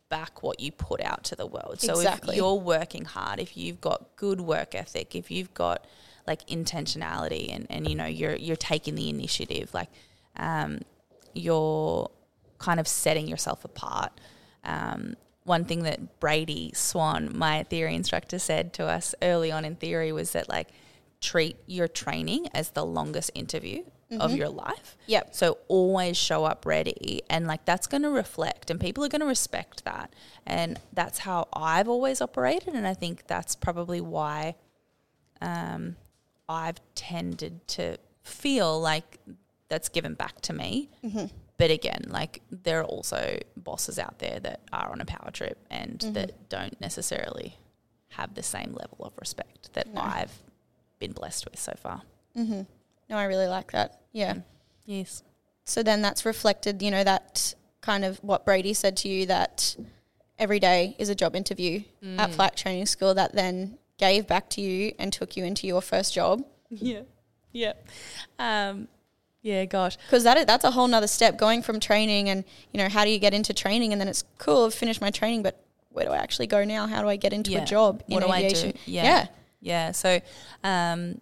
back what you put out to the world. So Exactly. if you're working hard, if you've got good work ethic, if you've got like intentionality and, and you know you're you're taking the initiative, like um, you're kind of setting yourself apart. Um, one thing that Brady Swan, my theory instructor, said to us early on in theory was that like treat your training as the longest interview of your life. Yep. So always show up ready and like that's going to reflect and people are going to respect that. And that's how I've always operated and I think that's probably why um, I've tended to feel like that's given back to me. But again, like there are also bosses out there that are on a power trip and mm-hmm. that don't necessarily have the same level of respect that I've been blessed with so far. Mm-hmm. No, I really like that. Yeah. Mm. Yes. So then that's reflected, you know, that kind of what Brady said to you that every day is a job interview at mm. Flight Training School that then gave back to you and took you into your first job. Yeah. Yeah. Um, yeah, gosh. Because that that's a whole nother step going from training and, you know, how do you get into training? And then it's cool, I've finished my training, but where do I actually go now? How do I get into Yeah. a job in What do aviation? I do? Yeah. yeah. Yeah. So um,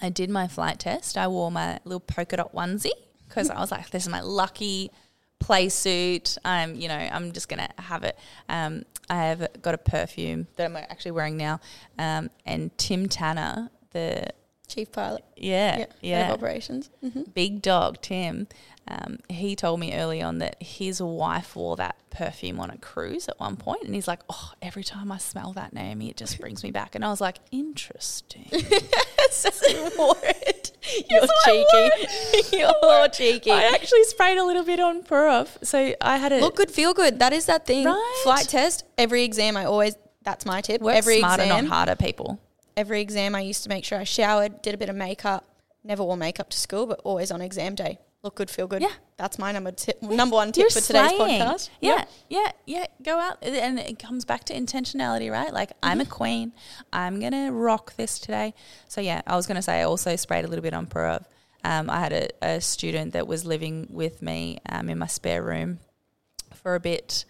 I did my flight test. I wore my little polka dot onesie because I was like, this is my lucky play suit. I'm, you know, I'm just going to have it. Um, I have got a perfume that I'm actually wearing now. Um, and Tim Tanner, the, Chief pilot. yeah, Yeah. yeah, operations. hmm big dog Tim, um, he told me early on that his wife wore that perfume on a cruise at one point, and he's like, "Oh, every time I smell that Naomi, it just brings me back." And I was like, "Interesting." wore it. You're cheeky. You're cheeky. I actually sprayed a little bit on Purov, so I had a Look good, feel good. That is that thing. Right. Flight test. Every exam, I always. That's my tip. work every smarter, exam, not harder, people. Every exam, I used to make sure I showered, did a bit of makeup. Never wore makeup to school, but always on exam day. Look good, feel good. Yeah. that's my number tip. Number one tip You're for today's slaying. podcast. Yeah, yeah, yeah. Go out, and it comes back to intentionality, right? Like I'm a queen. I'm gonna rock this today. So yeah, I was gonna say I also sprayed a little bit on Purov. Um, I had a, a student that was living with me um, in my spare room for a bit.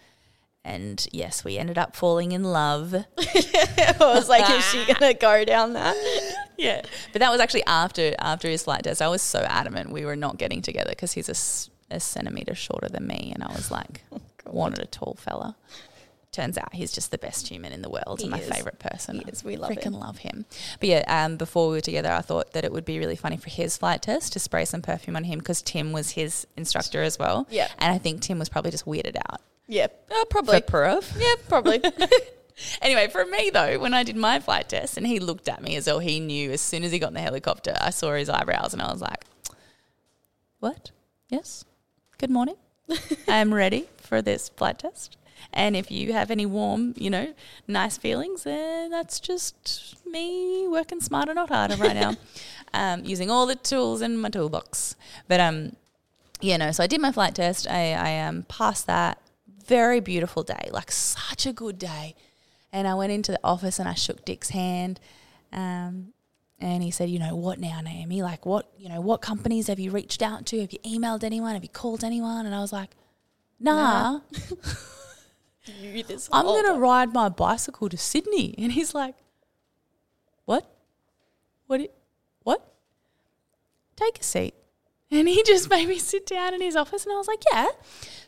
And yes, we ended up falling in love. I was like, is she gonna go down that? yeah, but that was actually after after his flight test. I was so adamant we were not getting together because he's a centimeter shorter than me, and I was like, wanted a tall fella. Turns out he's just the best human in the world He and my is. favorite person. He is. We love him. Freaking him. love him. But yeah, um, before we were together, I thought that it would be really funny for his flight test to spray some perfume on him because Tim was his instructor as well. Yeah. and I think Tim was probably just weirded out Yeah, uh, for probably. Yeah, probably. Anyway, for me though, when I did my flight test and he looked at me as though he knew as soon as he got in the helicopter, I saw his eyebrows and I was like, What? Yes. Good morning. I am ready for this flight test. And if you have any warm, you know, nice feelings, then that's just me working smarter, not harder right now. um, using all the tools in my toolbox. But um, yeah, no. So I did my flight test. I, I um, passed that. Very beautiful day, like such a good day. And I went into the office and I shook Dick's hand. Um, and he said, you know, what now, Naomi? Like, what, you know, what companies have you reached out to? Have you emailed anyone? Have you called anyone? And I was like, nah, this I'm going to ride my bicycle to Sydney. And he's like, what? What? What? Take a seat. And he just made me sit down in his office. And I was like, yeah.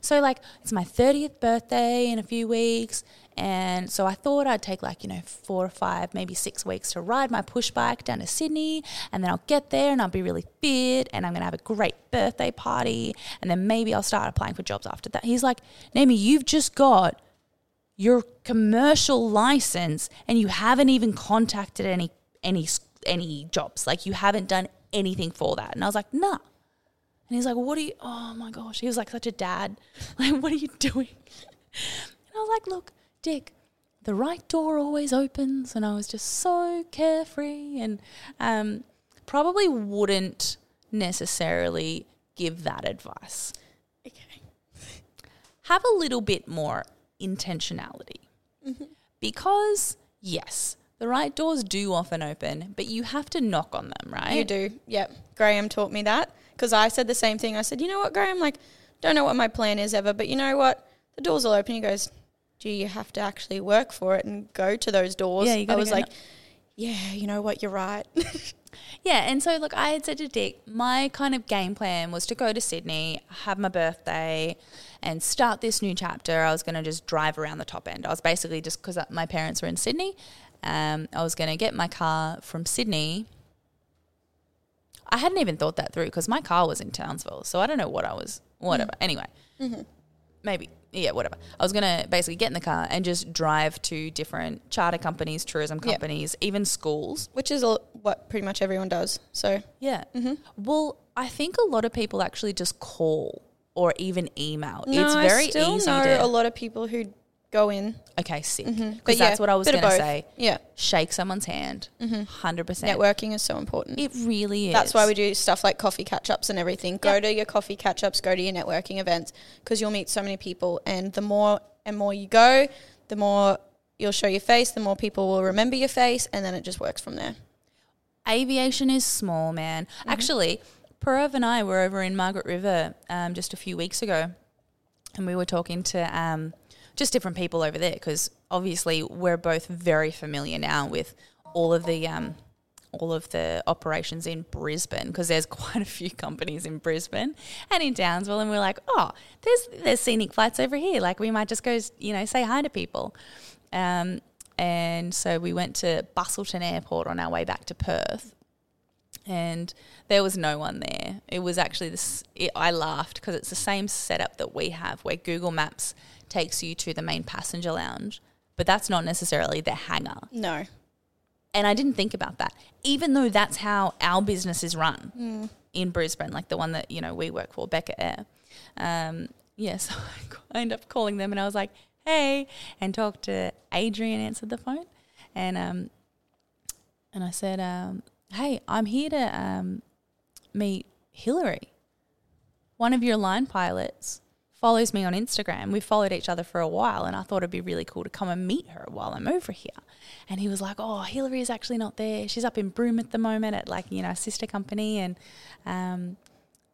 So, like, it's my 30th birthday in a few weeks. And so I thought I'd take, like, you know, four or five, maybe six weeks to ride my push bike down to Sydney. And then I'll get there and I'll be really fit. And I'm going to have a great birthday party. And then maybe I'll start applying for jobs after that. He's like, Naomi, you've just got your commercial license and you haven't even contacted any any any jobs like you haven't done anything for that and i was like nah and he's like what are you oh my gosh he was like such a dad like what are you doing and i was like look Dick, the right door always opens. And I was just so carefree and um, probably wouldn't necessarily give that advice. Okay. Have a little bit more intentionality. Because, yes, the right doors do often open, but you have to knock on them, right? You do. Yep. Graham taught me that because I said the same thing. I said, you know what, Graham, like, don't know what my plan is ever, but you know what? The doors will open. He goes, do you have to actually work for it and go to those doors? Yeah, you I was like, yeah, you know what, you're right. Yeah, and so look, I had said to Dick, my kind of game plan was to go to Sydney, have my birthday, and start this new chapter. I was going to just drive around the top end. I was basically just because my parents were in Sydney, um, I was going to get my car from Sydney. I hadn't even thought that through because my car was in Townsville, so I don't know what I was. Whatever. Mm-hmm. Anyway, mm-hmm. maybe yeah, whatever. I was gonna basically get in the car and just drive to different charter companies, tourism companies, even schools, Which is what pretty much everyone does. So, yeah. Mm-hmm. Well, I think a lot of people actually just call or even email. no, it's very I still easy know to. a lot of people who go in. okay, sick. Because But that's yeah, what I was going to say. Yeah. Shake someone's hand. 100%. Networking is so important. It really is. That's why we do stuff like coffee catch ups and everything. Go to your coffee catch ups, go to your networking events because you'll meet so many people. And the more and more you go, the more you'll show your face, the more people will remember your face, and then it just works from there. aviation is small, man. Mm-hmm. Actually, Parav and I were over in Margaret River um, just a few weeks ago, and we were talking to um, just different people over there because obviously we're both very familiar now with all of the um, all of the operations in Brisbane because there's quite a few companies in Brisbane and in Townsville, and we're like, oh, there's there's scenic flights over here. Like we might just go, you know, say hi to people. Um, and so we went to Busselton Airport on our way back to Perth, and there was no one there. It was actually this. It, I laughed because it's the same setup that we have, where Google Maps takes you to the main passenger lounge, but that's not necessarily the hangar. No. And I didn't think about that, even though that's how our business is run in Brisbane, like the one that you know we work for, Becca Air. Um, yeah, so I end up calling them, and I was like, "Hey," and talked to Adrian. Answered the phone, and um, and I said, um, "Hey, I'm here to um, meet Hillary, one of your line pilots." Follows me on Instagram. We've followed each other for a while, and I thought it'd be really cool to come and meet her while I'm over here. And he was like, "Oh, Hillary is actually not there. She's up in Broome at the moment at like you know sister company, and um,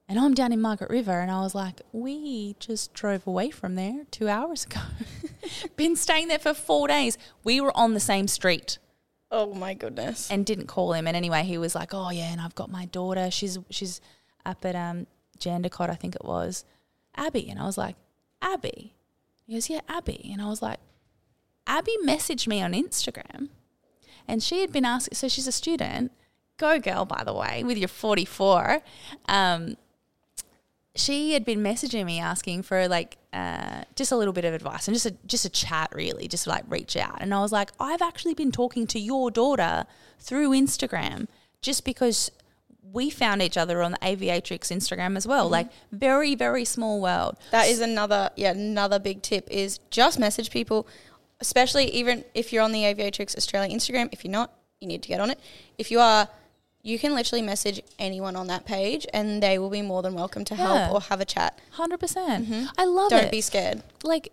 and I'm down in Margaret River." And I was like, "We just drove away from there two hours ago. Been staying there for four days. We were on the same street." Oh my goodness. and didn't call him. And anyway, he was like, "Oh yeah, and I've got my daughter. She's she's up at um Jandakot, I think it was, Abby." And I was like, "Abby." He goes, "Yeah, Abby." And I was like, "Abby messaged me on Instagram, and she had been asking. So she's a student. Go girl, by the way, with your forty four. Um, she had been messaging me asking for like uh, just a little bit of advice and just a just a chat really just like reach out and I was like I've actually been talking to your daughter through Instagram just because we found each other on the aviatrix Instagram as well mm-hmm. like very very small world That is another yeah another big tip is just message people, especially even if you're on the Aviatrix Australia Instagram. If you're not, you need to get on it. If you are, you can literally message anyone on that page, and they will be more than welcome to help Yeah. or have a chat. 100% mm-hmm. I love it. Don't be scared. like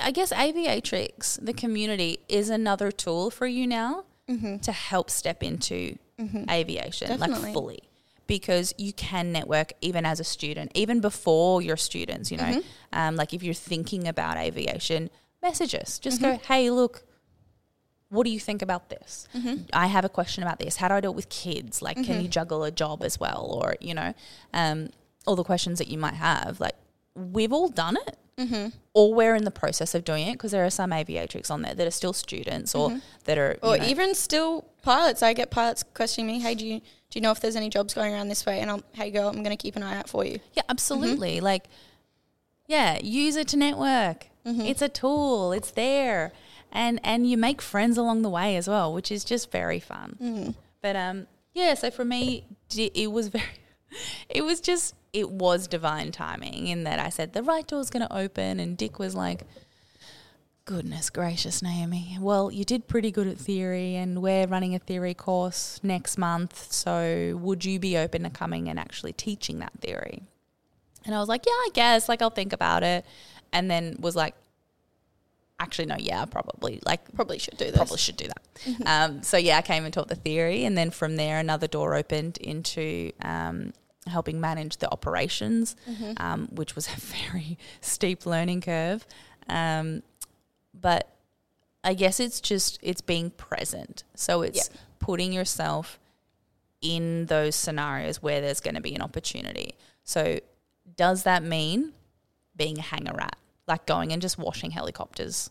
I guess Aviatrix, the community, is another tool for you now mm-hmm. to help step into Mm-hmm. aviation, Definitely. like fully. Because you can network even as a student, even before you're students, you know. Mm-hmm. Um, like if you're thinking about aviation, message us. Just go, mm-hmm. hey, look, what do you think about this? I have a question about this. How do I do it with kids? Like, can you juggle a job as well? Or, you know, um, all the questions that you might have. Like, we've all done it. Mm-hmm. Or we're in the process of doing it because there are some aviatrix on there that are still students or mm-hmm. that are. Or know, even still pilots. I get pilots questioning me, "Hey, do you do you know if there's any jobs going around this way?" And I'm, "Hey, girl, I'm going to keep an eye out for you." Yeah, absolutely. Mm-hmm. Like, yeah, use it to network. It's a tool. It's there, and and you make friends along the way as well, which is just very fun. But um, yeah. So for me, it was very. It was just it was divine timing in that I said the right door's going to open, and Dick was like. Goodness gracious, Naomi. Well, you did pretty good at theory, and we're running a theory course next month. So, would you be open to coming and actually teaching that theory? And I was like, Yeah, I guess. Like, I'll think about it. And then was like, Actually, no, yeah, probably. Like, Probably should do this. probably should do that. um, so yeah, I came and taught the theory, and then from there, another door opened into um, helping manage the operations, um, which was a very steep learning curve. Um, but I guess it's just it's being present. So it's putting yourself in those scenarios where there's going to be an opportunity. So does that mean being a hanger rat, like going and just washing helicopters?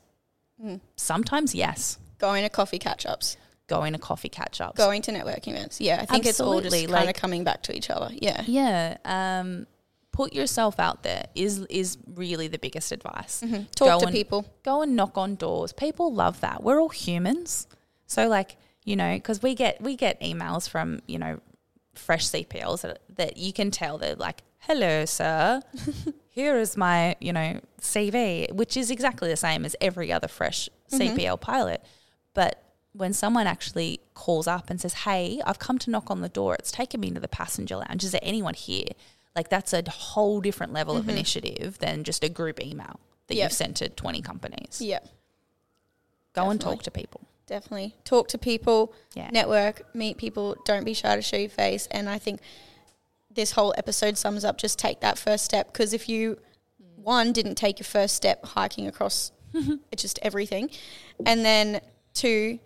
Sometimes yes. Going to coffee catch ups, Going to coffee catch ups. going to networking events. Yeah, I think it's all Absolutely, just kind of coming back to each other. Yeah. Yeah. Um, put yourself out there is is really the biggest advice. Mm-hmm. Talk Go to and- people. Go and knock on doors. People love that. We're all humans. So like, you know, because we get we get emails from, you know, fresh CPLs that, that you can tell they're like, Hello, sir. Here is my, you know, CV, which is exactly the same as every other fresh CPL pilot. But when someone actually calls up and says, Hey, I've come to knock on the door, it's taken me to the passenger lounge. Is there anyone here? Like that's a whole different level of mm-hmm. initiative than just a group email that Yep. you've sent to 20 companies. Yeah, Go and talk to people. definitely. Talk to people, Yeah. network, meet people. Don't be shy to show your face. And I think this whole episode sums up just take that first step. Because if you, one, didn't take your first step hiking across it's just everything, and then two,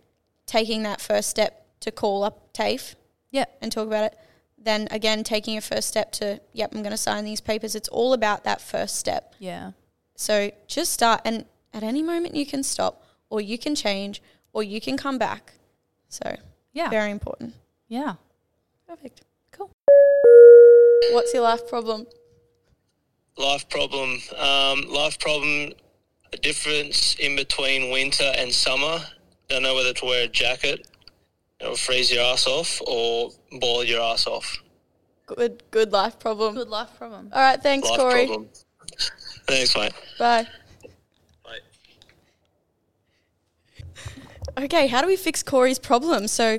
taking that first step to call up TAFE Yeah. and talk about it. Then again, taking a first step to, yep, I'm going to sign these papers. It's all about that first step. Yeah. So just start, and at any moment you can stop, or you can change, or you can come back. So Yeah. very important. Yeah. Perfect. Cool. What's your life problem? Life problem. Um, life problem. The difference in between winter and summer. Don't know whether to wear a jacket. It'll freeze your ass off or boil your ass off. Good, good life problem. Good life problem. All right, thanks, Life Corey. problem. Thanks, mate. Bye. Bye. Okay, how do we fix Corey's problem? So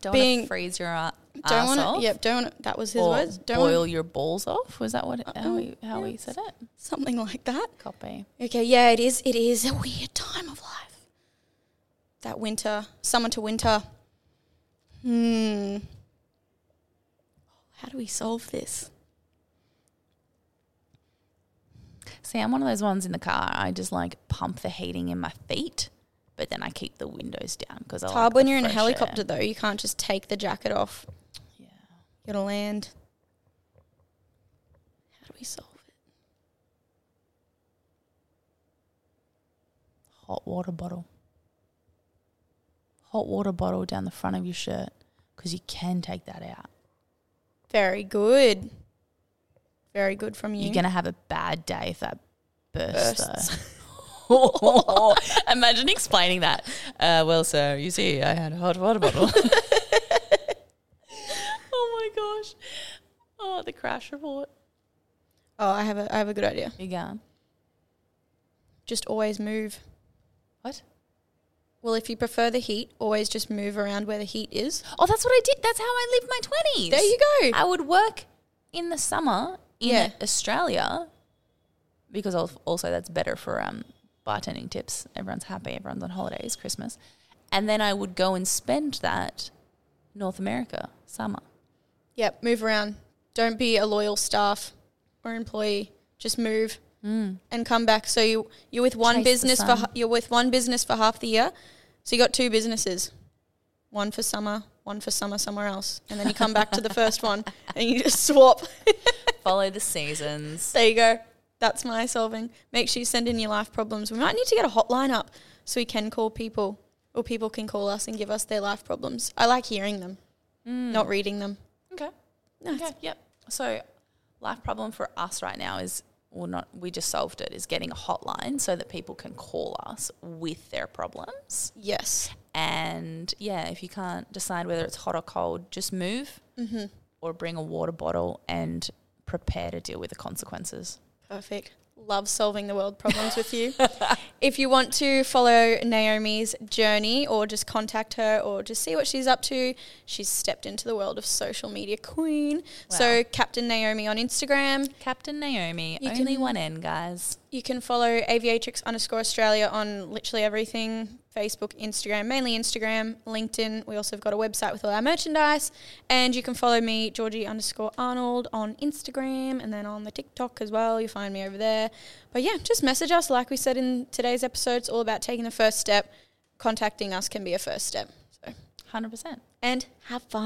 Don't Being- want to freeze your a- don't want off. to. Yep, don't. Wanna, that was his or words. Don't wanna- boil your balls off. Was that what how uh-uh. oh, we how we yes. said it? something like that. Copy. Okay, yeah, it is. It is a weird time of life. That winter, summer to winter. Hmm. How do we solve this? See, I'm one of those ones in the car. I just like pump the heating in my feet, but then I keep the windows down because I It's like hard when you're in a fresh air. helicopter, though. You can't just take the jacket off. Yeah. You gotta land. How do we solve it? Hot water bottle. Hot water bottle down the front of your shirt because you can take that out. Very good. Very good from you. You're gonna have a bad day if that bursts. Bursts. Imagine explaining that. Uh, well, sir, you see, I had a hot water bottle. oh my gosh! Oh, the crash report. oh, I have a, I have a good idea. You going? Just always move. What? Well, if you prefer the heat, always just move around where the heat is. Oh, that's what I did. That's how I lived my twenties. There you go. I would work in the summer in Yeah. Australia because also that's better for um, bartending tips. Everyone's happy. Everyone's on holidays, Christmas, and then I would go and spend that North America summer. Yep, move around. Don't be a loyal staff or employee. Just move and come back. So you you're with one Mm. Chase business for you're with one business for half the year. So you got two businesses, one for summer, one for summer somewhere else, and then you come back to the first one and you just swap. Follow the seasons. there you go. That's my solving. Make sure you send in your life problems. We might need to get a hotline up so we can call people, or people can call us and give us their life problems. I like hearing them, mm. not reading them. Okay. Nice. Okay. Yep. So, life problem for us right now is, well, not we just solved it. Is getting a hotline so that people can call us with their problems. Yes. And yeah, if you can't decide whether it's hot or cold, just move mm-hmm. or bring a water bottle and prepare to deal with the consequences. Perfect. Love solving the world problems with you. if you want to follow Naomi's journey or just contact her or just see what she's up to, she's stepped into the world of social media queen. So, Captain Naomi on Instagram. Captain Naomi, You only can- one N, guys. You can follow aviatrix underscore Australia on literally everything Facebook, Instagram, mainly Instagram, LinkedIn. We also have got a website with all our merchandise. And you can follow me, Georgie underscore Arnold, on Instagram and then on the TikTok as well. You'll find me over there. But yeah, just message us. Like we said in today's episode, it's all about taking the first step. Contacting us can be a first step. So, 100%. and have fun.